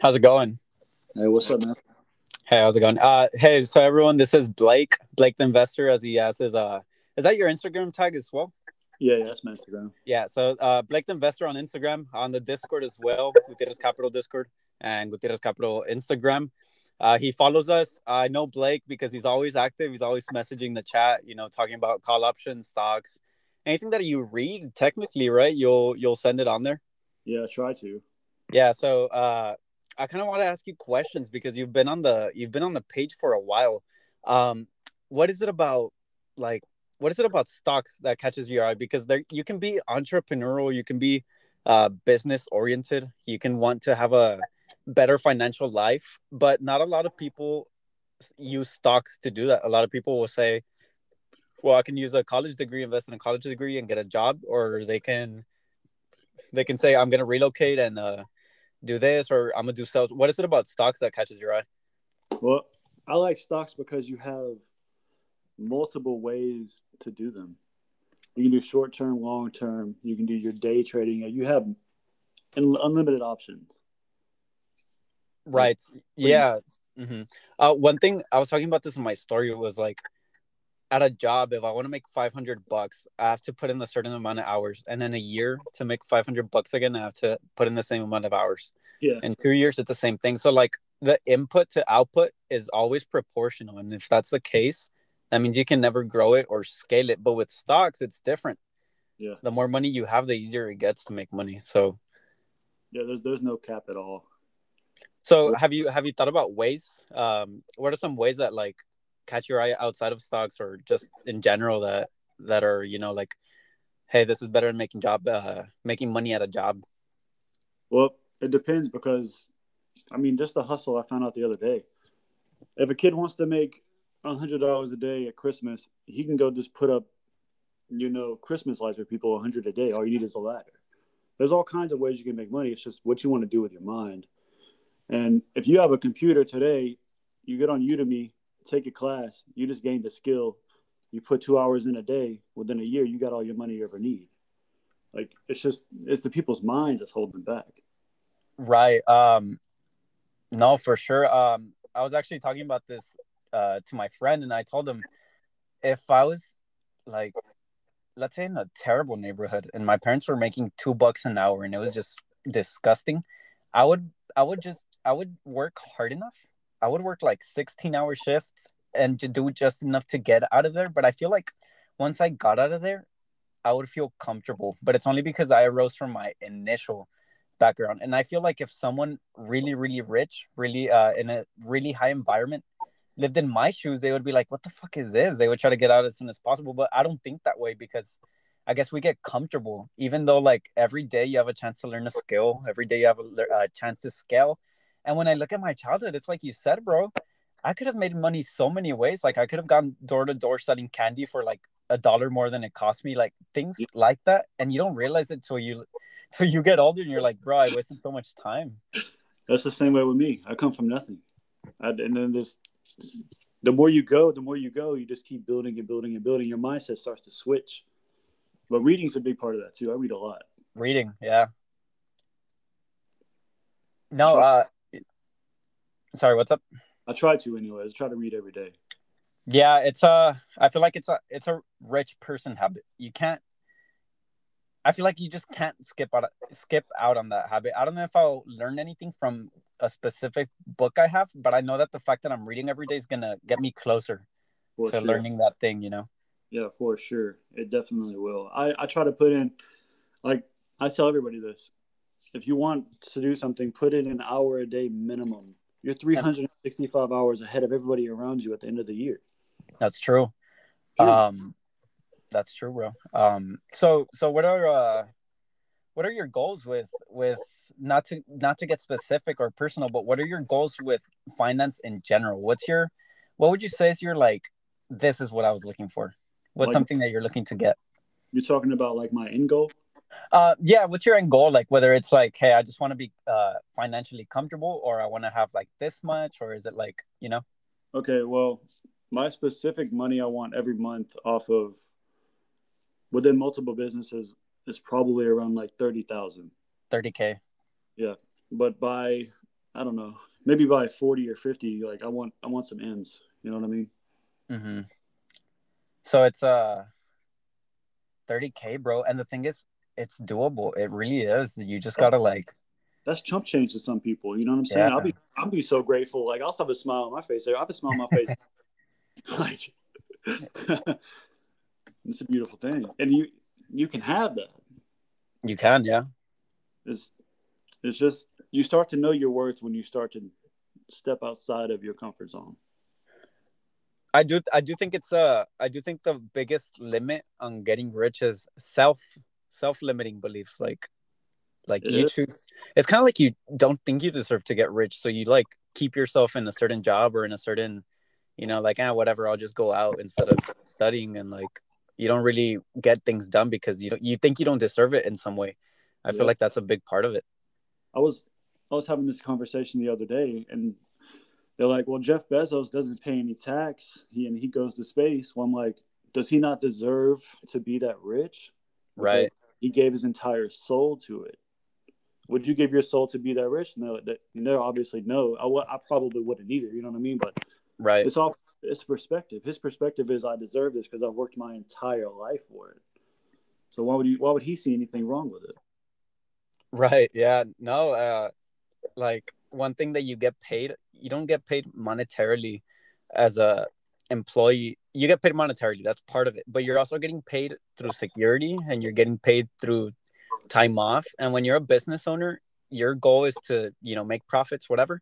How's it going? Hey, what's up, man? Hey, how's it going? Uh, hey, so everyone, this is Blake, Blake the investor, as he asks, is uh, is that your Instagram tag as well? Yeah, yeah, that's my Instagram. Yeah, so uh, Blake the investor on Instagram, on the Discord as well, Gutierrez Capital Discord and Gutierrez Capital Instagram. Uh, he follows us. I know Blake because he's always active. He's always messaging the chat, you know, talking about call options, stocks, anything that you read. Technically, right? You'll you'll send it on there. Yeah, try to. Yeah. So uh, I kind of want to ask you questions because you've been on the you've been on the page for a while. Um, what is it about like what is it about stocks that catches your eye? Because there you can be entrepreneurial, you can be uh, business oriented, you can want to have a better financial life, but not a lot of people use stocks to do that. A lot of people will say, well, I can use a college degree, invest in a college degree and get a job, or they can they can say I'm gonna relocate and uh, do this or I'm gonna do sales. What is it about stocks that catches your eye? Well, I like stocks because you have multiple ways to do them. You can do short term, long term. You can do your day trading. You have unlimited options. Right. Yeah. Mm-hmm. Uh, one thing I was talking about this in my story was like, at a job, if I want to make 500 bucks, I have to put in a certain amount of hours. And in a year to make 500 bucks again, I have to put in the same amount of hours. Yeah. In two years, it's the same thing. So, like, the input to output is always proportional. And if that's the case, that means you can never grow it or scale it. But with stocks, it's different. Yeah. The more money you have, the easier it gets to make money. So, yeah, there's there's no cap at all. So have you have you thought about ways? Um, what are some ways that like catch your eye outside of stocks or just in general that that are you know like, hey, this is better than making job uh, making money at a job? Well, it depends because, I mean, just the hustle I found out the other day. If a kid wants to make a hundred dollars a day at Christmas, he can go just put up, you know, Christmas lights for people a hundred a day. All you need is a ladder. There's all kinds of ways you can make money. It's just what you want to do with your mind. And if you have a computer today, you get on Udemy, take a class, you just gained a skill. You put two hours in a day, within a year, you got all your money you ever need. Like it's just it's the people's minds that's holding back. Right. Um no, for sure. Um I was actually talking about this uh to my friend and I told him if I was like let's say in a terrible neighborhood and my parents were making two bucks an hour and it was just disgusting, I would I would just I would work hard enough. I would work like 16 hour shifts and to do just enough to get out of there. But I feel like once I got out of there, I would feel comfortable. But it's only because I arose from my initial background. And I feel like if someone really, really rich, really uh, in a really high environment lived in my shoes, they would be like, what the fuck is this? They would try to get out as soon as possible. But I don't think that way because I guess we get comfortable, even though like every day you have a chance to learn a skill, every day you have a, a chance to scale. And when I look at my childhood, it's like you said, bro, I could have made money so many ways. Like I could have gone door to door selling candy for like a dollar more than it cost me, like things like that. And you don't realize it till you till you get older and you're like, bro, I wasted so much time. That's the same way with me. I come from nothing. I, and then this the more you go, the more you go, you just keep building and building and building. Your mindset starts to switch. But reading's a big part of that too. I read a lot. Reading, yeah. No, uh sorry, what's up? I try to anyways. I try to read every day. Yeah, it's a I feel like it's a it's a rich person habit. You can't I feel like you just can't skip out skip out on that habit. I don't know if I'll learn anything from a specific book I have, but I know that the fact that I'm reading every day is gonna get me closer For to sure. learning that thing, you know. Yeah, for sure. It definitely will. I, I try to put in, like, I tell everybody this if you want to do something, put in an hour a day minimum. You're 365 hours ahead of everybody around you at the end of the year. That's true. Um, that's true, bro. Um, so, so what are, uh, what are your goals with with not to not to get specific or personal but what are your goals with finance in general what's your what would you say is your like this is what i was looking for What's like, something that you're looking to get? You're talking about like my end goal? Uh, yeah. What's your end goal? Like whether it's like, hey, I just want to be uh, financially comfortable, or I want to have like this much, or is it like, you know? Okay. Well, my specific money I want every month off of within multiple businesses is probably around like thirty thousand. Thirty k. Yeah, but by I don't know, maybe by forty or fifty, like I want I want some ends. You know what I mean? Mm-hmm. So it's uh 30k, bro. And the thing is, it's doable. It really is. You just gotta like that's chump change to some people. You know what I'm saying? Yeah. I'll be I'll be so grateful. Like I'll have a smile on my face. I'll have a smile on my face. like it's a beautiful thing. And you you can have that. You can, yeah. It's it's just you start to know your worth when you start to step outside of your comfort zone. I do I do think it's uh I do think the biggest limit on getting rich is self self limiting beliefs like like it you choose it's kind of like you don't think you deserve to get rich so you like keep yourself in a certain job or in a certain you know like ah whatever I'll just go out instead of studying and like you don't really get things done because you don't you think you don't deserve it in some way. I yeah. feel like that's a big part of it. I was I was having this conversation the other day and they're like, well, Jeff Bezos doesn't pay any tax, he and he goes to space. Well, I'm like, does he not deserve to be that rich? Right. He gave his entire soul to it. Would you give your soul to be that rich? No, that no, obviously no. I, I probably wouldn't either. You know what I mean? But right, it's all it's perspective. His perspective is I deserve this because I've worked my entire life for it. So why would you? Why would he see anything wrong with it? Right. Yeah. No. Uh, like one thing that you get paid you don't get paid monetarily as a employee you get paid monetarily that's part of it but you're also getting paid through security and you're getting paid through time off. And when you're a business owner your goal is to you know make profits whatever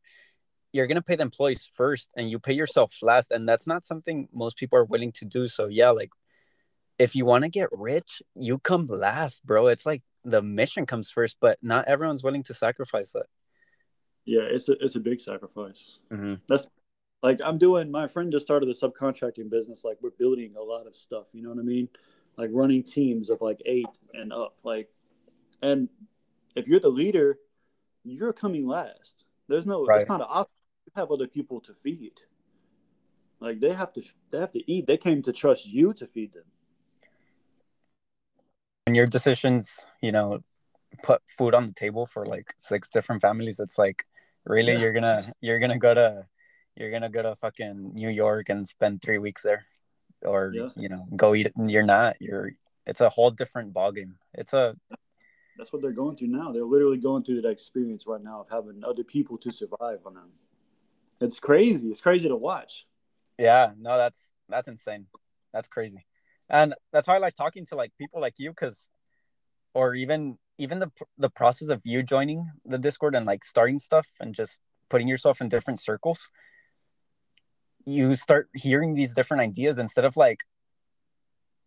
you're going to pay the employees first and you pay yourself last. And that's not something most people are willing to do. So yeah like if you want to get rich you come last bro. It's like the mission comes first but not everyone's willing to sacrifice that. Yeah, it's a it's a big sacrifice. Mm-hmm. That's like I'm doing. My friend just started a subcontracting business. Like we're building a lot of stuff. You know what I mean? Like running teams of like eight and up. Like, and if you're the leader, you're coming last. There's no. Right. It's not an option. You have other people to feed. Like they have to. They have to eat. They came to trust you to feed them. And your decisions, you know, put food on the table for like six different families. It's like really yeah. you're gonna you're gonna go to you're gonna go to fucking New York and spend three weeks there, or yeah. you know go eat. You're not. You're. It's a whole different ballgame. It's a. That's what they're going through now. They're literally going through that experience right now of having other people to survive on them. It's crazy. It's crazy to watch. Yeah. No, that's that's insane. That's crazy, and that's why I like talking to like people like you, because, or even even the the process of you joining the Discord and like starting stuff and just putting yourself in different circles, you start hearing these different ideas instead of like,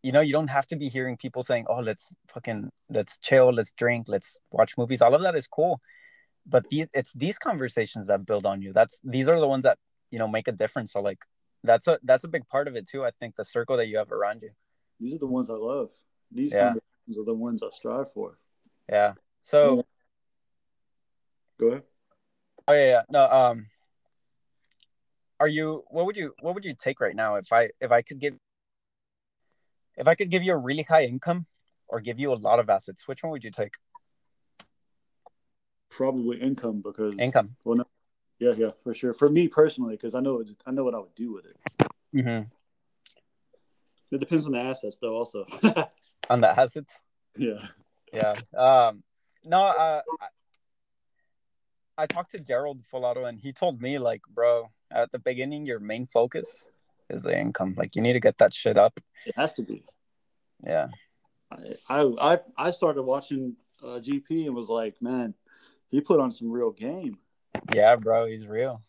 you know, you don't have to be hearing people saying, "Oh, let's fucking let's chill, let's drink, let's watch movies." All of that is cool, but these it's these conversations that build on you. That's these are the ones that you know make a difference. So like, that's a that's a big part of it too. I think the circle that you have around you. These are the ones I love. These yeah. conversations are the ones I strive for. Yeah. So go ahead. Oh yeah, yeah. No, um are you what would you what would you take right now if I if I could give if I could give you a really high income or give you a lot of assets, which one would you take? Probably income because income. Well, no, yeah, yeah, for sure. For me personally, because I know I know what I would do with it. Mm-hmm. It depends on the assets, though. Also. on the assets. Yeah yeah. Um, no, uh, I, I talked to Gerald Folato and he told me like, bro, at the beginning, your main focus is the income. Like, you need to get that shit up. It has to be. Yeah. I I I started watching uh, GP and was like, man, he put on some real game. Yeah, bro, he's real.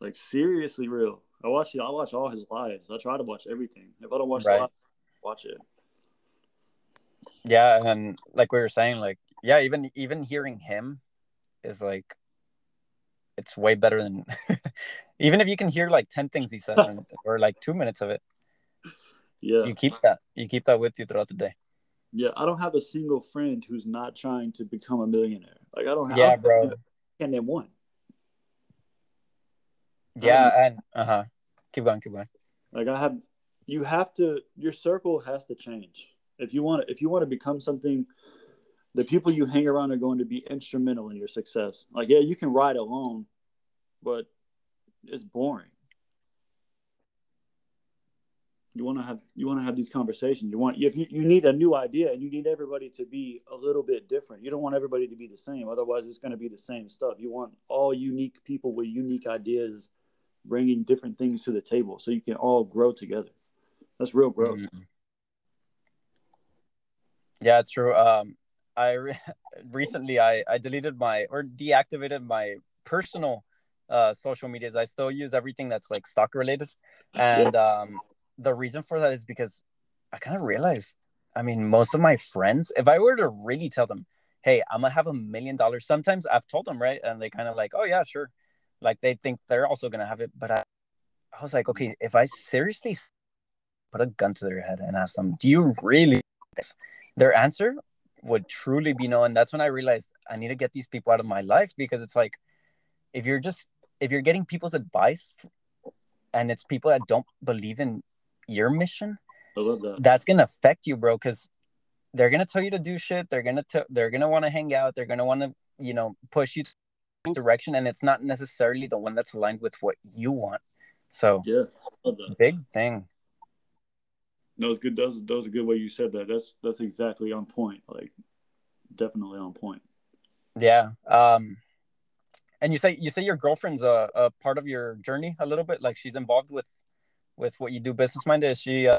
Like seriously real. I watch I watch all his lives. I try to watch everything. If I don't watch right. live, watch it yeah and like we were saying like yeah even even hearing him is like it's way better than even if you can hear like 10 things he says or like two minutes of it. Yeah. You keep that you keep that with you throughout the day. Yeah i don't have a single friend who's not trying to become a millionaire. Like i don't have yeah bro. can name one. Yeah um, and uh-huh. Keep going keep going. Like i have you have to your circle has to change. If you want to if you want to become something the people you hang around are going to be instrumental in your success. Like, yeah, you can ride alone, but it's boring. You want to have you want to have these conversations. You want if you, you need a new idea and you need everybody to be a little bit different. You don't want everybody to be the same. Otherwise, it's going to be the same stuff. You want all unique people with unique ideas, bringing different things to the table, so you can all grow together. That's real growth. Mm-hmm. Yeah, it's true. Um, I re- recently I I deleted my or deactivated my personal uh social medias. I still use everything that's like stock related, and um the reason for that is because I kind of realized, I mean, most of my friends, if I were to really tell them, hey, I'm gonna have a million dollars, sometimes I've told them, right? And they kind of like, oh, yeah, sure. Like they think they're also gonna have it. But I, I was like, okay, if I seriously put a gun to their head and ask them, do you really? Their answer would truly be no. And that's when I realized I need to get these people out of my life because it's like, if you're just, if you're getting people's advice and it's people that don't believe in your mission, that. that's gonna affect you, bro. Because they're gonna tell you to do shit. They're gonna t- they're gonna want to hang out. They're gonna want to you know push you to direction, and it's not necessarily the one that's aligned with what you want. So yeah, big thing. No, it's good. That was, that was a good way you said that. That's that's exactly on point. Like definitely on point. Yeah. Um and you say you say your girlfriend's a, a part of your journey a little bit like she's involved with with what you do business minded? Is she? Uh...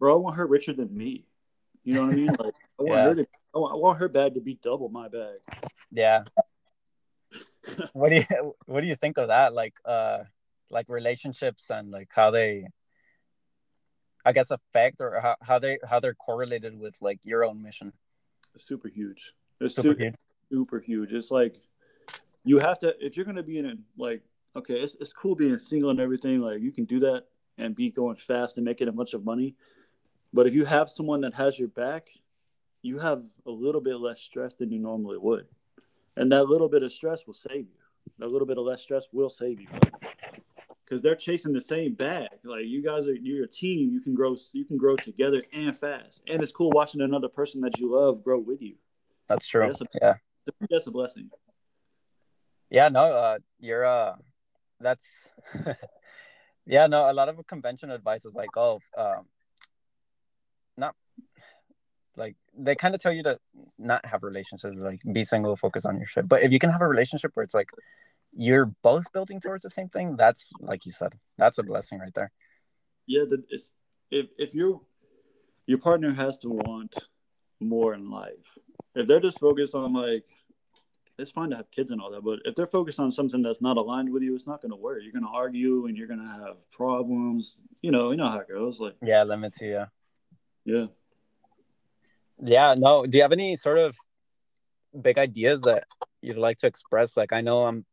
Bro, I want her richer than me. You know what I mean? Like I want yeah. her to. I want, I want her bag to be double my bag. Yeah. what do you What do you think of that? Like, uh, like relationships and like how they, I guess, affect or how, how they how they're correlated with like your own mission. Super huge. It's super, super huge. Super huge. It's like you have to if you're gonna be in a like okay, it's it's cool being single and everything. Like you can do that and be going fast and making a bunch of money. But if you have someone that has your back, you have a little bit less stress than you normally would. And that little bit of stress will save you. That little bit of less stress will save you. Because they're chasing the same bag. Like you guys are you're a team, you can grow you can grow together and fast. And it's cool watching another person that you love grow with you. That's true. That's a, yeah. That's a blessing. Yeah, no, uh you're uh that's yeah no a lot of convention advice is like oh um not like they kind of tell you to not have relationships like be single focus on your shit. But if you can have a relationship where it's like you're both building towards the same thing that's like you said that's a blessing right there. Yeah the, it's, if, if you your partner has to want more in life if they're just focused on like it's fine to have kids and all that, but if they're focused on something that's not aligned with you, it's not going to work. You're going to argue and you're going to have problems. You know, you know how it goes. Like yeah, limits you. Yeah. Yeah. No. Do you have any sort of big ideas that you'd like to express? Like I know I'm.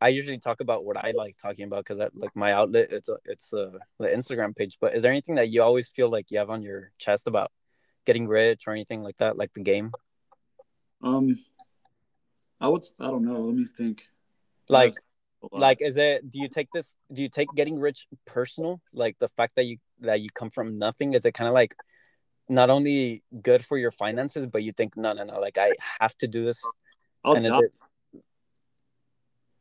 I usually talk about what I like talking about because that like my outlet. It's a it's a the Instagram page. But is there anything that you always feel like you have on your chest about getting rich or anything like that, like the game? Um, I would. I don't know. Let me think. Like, like, is it? Do you take this? Do you take getting rich personal? Like the fact that you that you come from nothing. Is it kind of like not only good for your finances, but you think no, no, no. Like I have to do this. I'll and die. It...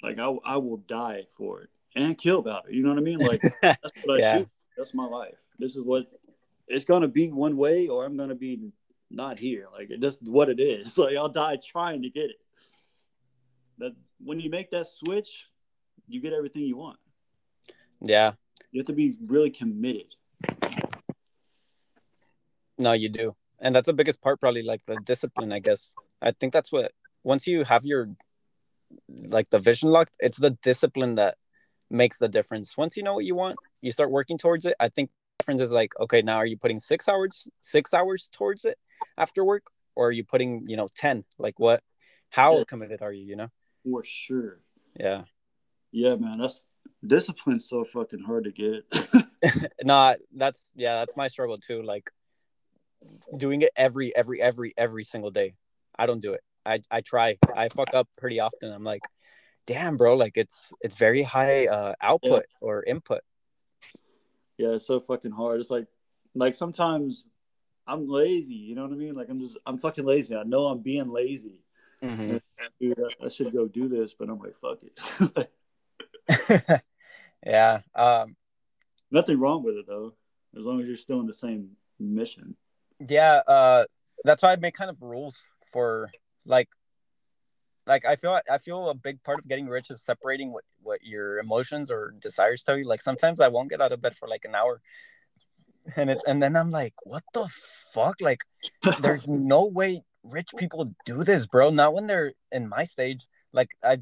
Like I, I will die for it and kill about it. You know what I mean? Like that's what I shoot. That's my life. This is what it's gonna be one way, or I'm gonna be not here. Like it just what it is. Like I'll die trying to get it that when you make that switch, you get everything you want. Yeah. You have to be really committed. No, you do. And that's the biggest part, probably like the discipline, I guess. I think that's what, once you have your, like the vision locked, it's the discipline that makes the difference. Once you know what you want, you start working towards it. I think difference is like, okay, now are you putting six hours, six hours towards it after work? Or are you putting, you know, 10? Like what, how committed are you, you know? For sure. Yeah. Yeah, man, that's discipline's so fucking hard to get. nah, that's yeah, that's my struggle too. Like doing it every every every every single day. I don't do it. I I try. I fuck up pretty often. I'm like, damn, bro, like it's it's very high uh output yeah. or input. Yeah, it's so fucking hard. It's like like sometimes I'm lazy. You know what I mean? Like I'm just I'm fucking lazy. I know I'm being lazy. Mhm. Dude, I, should go do this, but I'm like, fuck it. yeah. Um, Nothing wrong with it though, as long as you're still in the same mission. yeah. Uh, that's why I make kind of rules for like, like I feel I feel a big part of getting rich is separating what what your emotions or desires tell you. Like sometimes I won't get out of bed for like an hour, and it and then I'm like, what the fuck? Like, there's no way rich people do this, bro. Not when they're in my stage. Like I,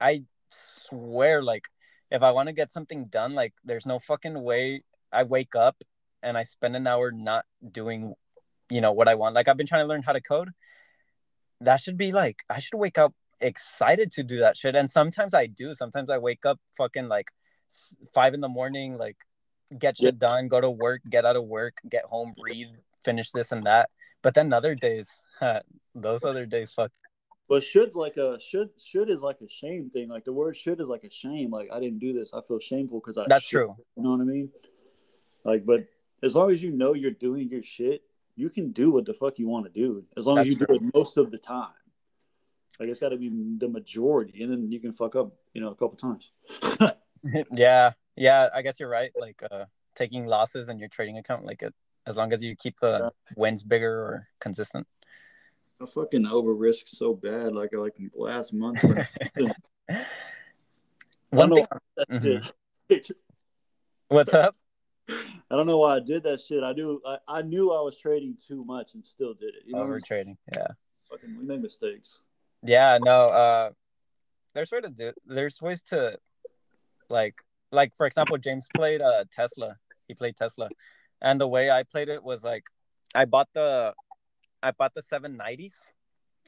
I swear, like if I want to get something done, like there's no fucking way I wake up and I spend an hour not doing, you know, what I want. Like I've been trying to learn how to code. That should be like I should wake up excited to do that shit. And sometimes I do. Sometimes I wake up fucking like five in the morning, like get shit done, go to work, get out of work, get home, read, finish this and that. But then other days, those other days, fuck. But should's like a should should is like a shame thing. Like the word should is like a shame. Like I didn't do this. I feel shameful because I. That's should. true. You know what I mean? Like, but as long as you know you're doing your shit, you can do what the fuck you want to do. As long as you true. do it most of the time. Like it's got to be the majority, and then you can fuck up, you know, a couple times. yeah, yeah. I guess you're right. Like uh, taking losses in your trading account, like it, as long as you keep the wins bigger or consistent. I fucking over risk so bad. Like like last month. One thing. don't know that Mhm. What's up? I don't know why I did that shit. I knew I, I knew I was trading too much and still did it. You know, Over trading. Yeah. fucking we make mistakes. Yeah. No. Uh, there's way to do. There's ways to, like, like for example, James played uh Tesla. He played Tesla, and the way I played it was like, I bought the, I bought the 790s,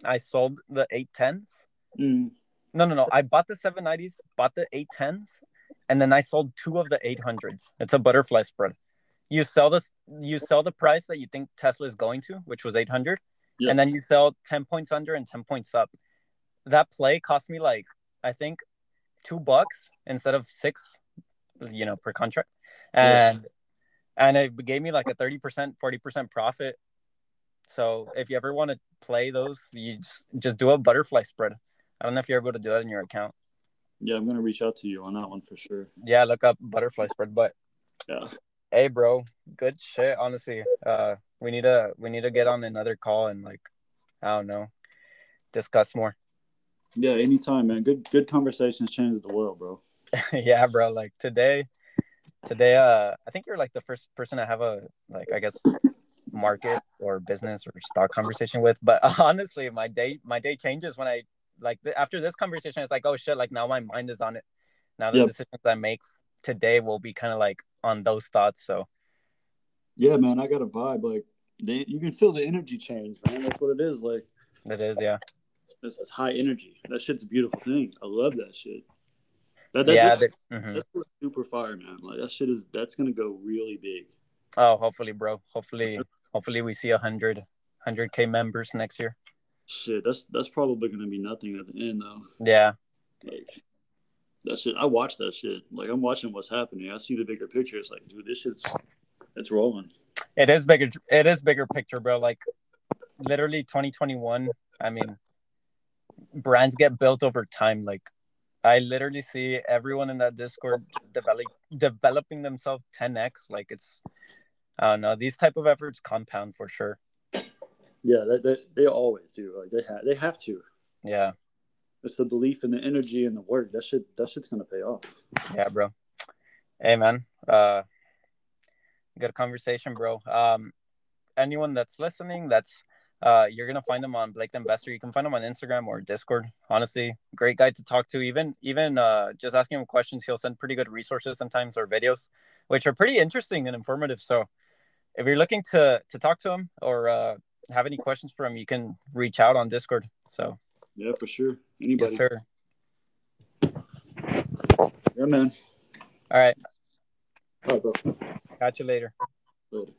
I sold the 810s. Mm. No, no, no. I bought the 790s, bought the 810s, and then I sold two of the 800s. It's a butterfly spread. You sell this, you sell the price that you think Tesla is going to, which was 800, Yeah. and then you sell 10 points under and 10 points up. That play cost me like I think two bucks instead of six, you know, per contract, Yeah. and and it gave me like a 30%, 40% profit. So if you ever want to play those, you just, just do a butterfly spread. I don't know if you're able to do that in your account. Yeah, I'm gonna reach out to you on that one for sure. Yeah, look up butterfly spread. But Yeah. hey, bro, good shit. Honestly, uh, we need to we need to get on another call and like, I don't know, discuss more. Yeah, anytime, man. Good good conversations change the world, bro. yeah, bro. Like today, today, uh, I think you're like the first person I have a like, I guess, market or business or stock conversation with. But honestly, my day my day changes when I like after this conversation. It's like, oh shit, like now my mind is on it. Now the Yep. decisions I make today will be kind of like on those thoughts. So Yeah, man, I got a vibe. Like they, you can feel the energy change, man. That's what it is. Like it is, yeah, it's, it's high energy. That shit's a beautiful thing. I love that shit. That, that, yeah. that's, mhm. that's super fire, man. Like that shit is that's gonna go really big. Oh, hopefully, bro. Hopefully, hopefully we see a hundred, hundred k members next year. Shit, that's that's probably gonna be nothing at the end though. Yeah, Like that shit. I watch that shit. Like I'm watching what's happening. I see the bigger picture. It's like, dude, this shit's it's rolling. it is bigger. It is bigger picture, bro. Like literally 2021. I mean, brands get built over time. Like I literally see everyone in that Discord just develop, developing themselves 10x. Like it's, I don't know. These type of efforts compound for sure. Yeah, that, that they always do. Like they have they have to. Yeah, It's the belief and the energy and the work. That shit that shit's gonna pay off. yeah, bro. Hey, man. Uh, good conversation, bro. Um, anyone that's listening, that's uh, you're gonna find him on Blake the Investor. You can find him on Instagram or Discord. Honestly, great guy to talk to. Even even uh, just asking him questions, he'll send pretty good resources sometimes or videos, which are pretty interesting and informative. So, if you're looking to to talk to him or uh, have any questions for him, you can reach out on Discord. So, Yeah, for sure. Anybody. yes, sir. Yeah, man. All right, All right, bro. catch you later. Later.